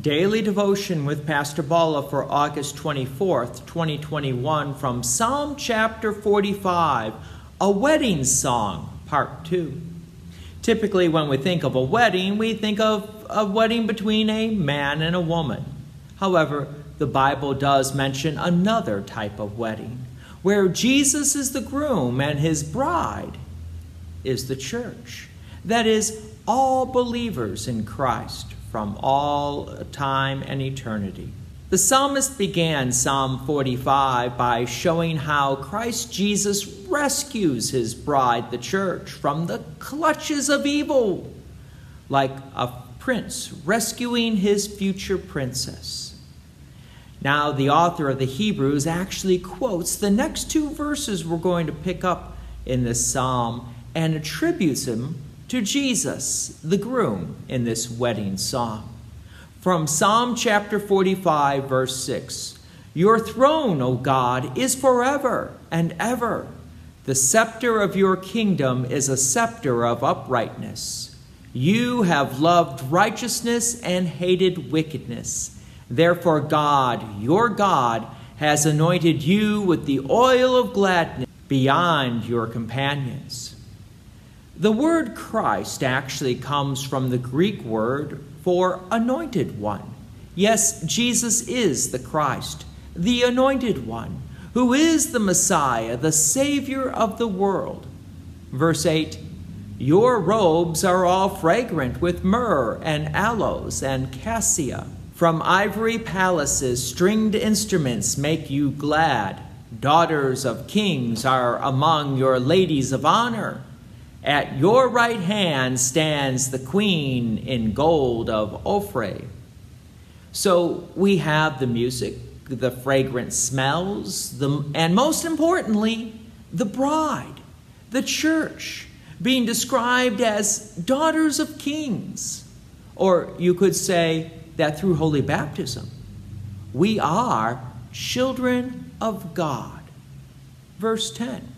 Daily devotion with Pastor Bala for August 24th, 2021, from Psalm chapter 45, a wedding song, part 2. Typically, when we think of a wedding, we think of a wedding between a man and a woman. However, the Bible does mention another type of wedding, where Jesus is the groom and his bride is the church. That is, all believers in Christ from all time and eternity. The psalmist began Psalm 45 by showing how Christ Jesus rescues his bride, the church, from the clutches of evil, like a prince rescuing his future princess. Now, the author of the Hebrews actually quotes the next two verses we're going to pick up in this psalm and attributes them to Jesus, the groom, in this wedding song. From Psalm chapter 45, verse 6 Your throne, O God, is forever and ever. The scepter of your kingdom is a scepter of uprightness. You have loved righteousness and hated wickedness. Therefore, God, your God, has anointed you with the oil of gladness beyond your companions. The word Christ actually comes from the Greek word for anointed one. Yes, Jesus is the Christ, the anointed one, who is the Messiah, the Savior of the world. Verse 8 Your robes are all fragrant with myrrh and aloes and cassia. From ivory palaces, stringed instruments make you glad. Daughters of kings are among your ladies of honor. At your right hand stands the queen in gold of Ophir. So we have the music, the fragrant smells, the, and most importantly, the bride, the church, being described as daughters of kings. Or you could say that through holy baptism, we are children of God. Verse 10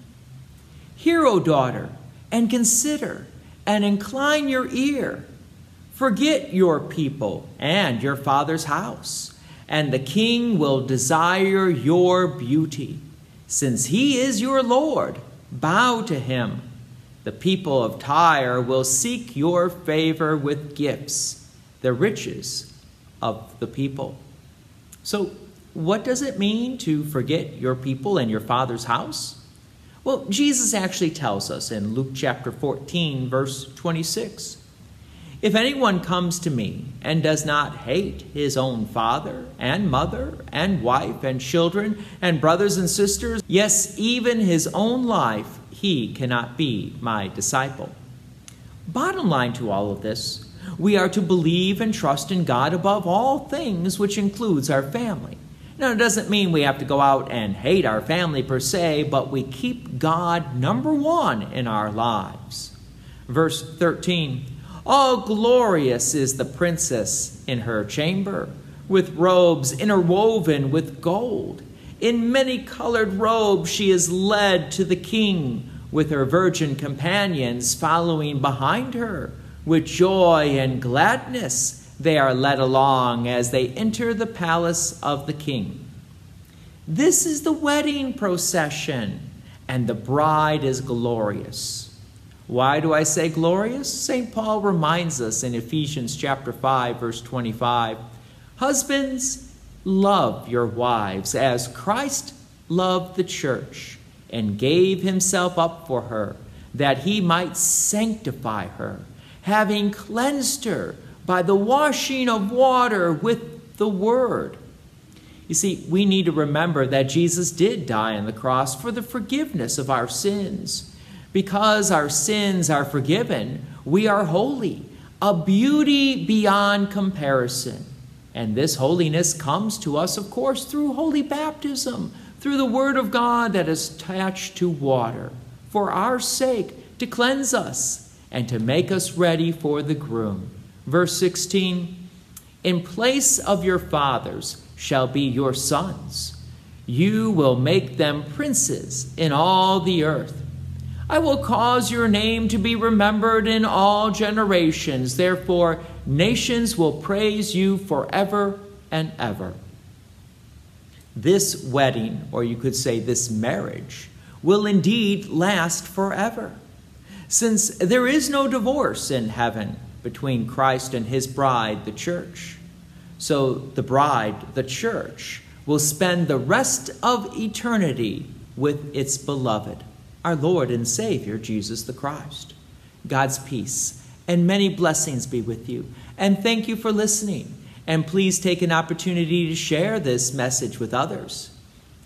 Hear, O daughter, and consider and incline your ear. Forget your people and your father's house, and the king will desire your beauty. Since he is your Lord, bow to him. The people of Tyre will seek your favor with gifts, the riches of the people. So, what does it mean to forget your people and your father's house? Well, Jesus actually tells us in Luke chapter 14, verse 26 If anyone comes to me and does not hate his own father and mother and wife and children and brothers and sisters, yes, even his own life, he cannot be my disciple. Bottom line to all of this, we are to believe and trust in God above all things, which includes our family. Now, it doesn't mean we have to go out and hate our family per se, but we keep God number one in our lives. Verse 13 All glorious is the princess in her chamber, with robes interwoven with gold. In many colored robes she is led to the king, with her virgin companions following behind her. With joy and gladness they are led along as they enter the palace of the king. This is the wedding procession, and the bride is glorious. Why do I say glorious? St. Paul reminds us in Ephesians chapter 5 verse 25, husbands love your wives as Christ loved the church and gave himself up for her that he might sanctify her, having cleansed her by the washing of water with the word. You see, we need to remember that Jesus did die on the cross for the forgiveness of our sins. Because our sins are forgiven, we are holy, a beauty beyond comparison. And this holiness comes to us, of course, through holy baptism, through the Word of God that is attached to water, for our sake, to cleanse us and to make us ready for the groom. Verse 16 In place of your fathers shall be your sons. You will make them princes in all the earth. I will cause your name to be remembered in all generations. Therefore, nations will praise you forever and ever. This wedding, or you could say this marriage, will indeed last forever. Since there is no divorce in heaven between Christ and his bride, the church. So the bride, the church, will spend the rest of eternity with its beloved, our Lord and Savior, Jesus the Christ. God's peace and many blessings be with you. And thank you for listening. And please take an opportunity to share this message with others.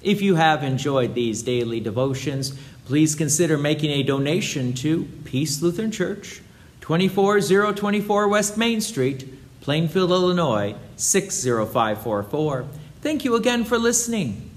If you have enjoyed these daily devotions, please consider making a donation to Peace Lutheran Church, 24024 West Main Street, Plainfield, Illinois 60544. Thank you again for listening.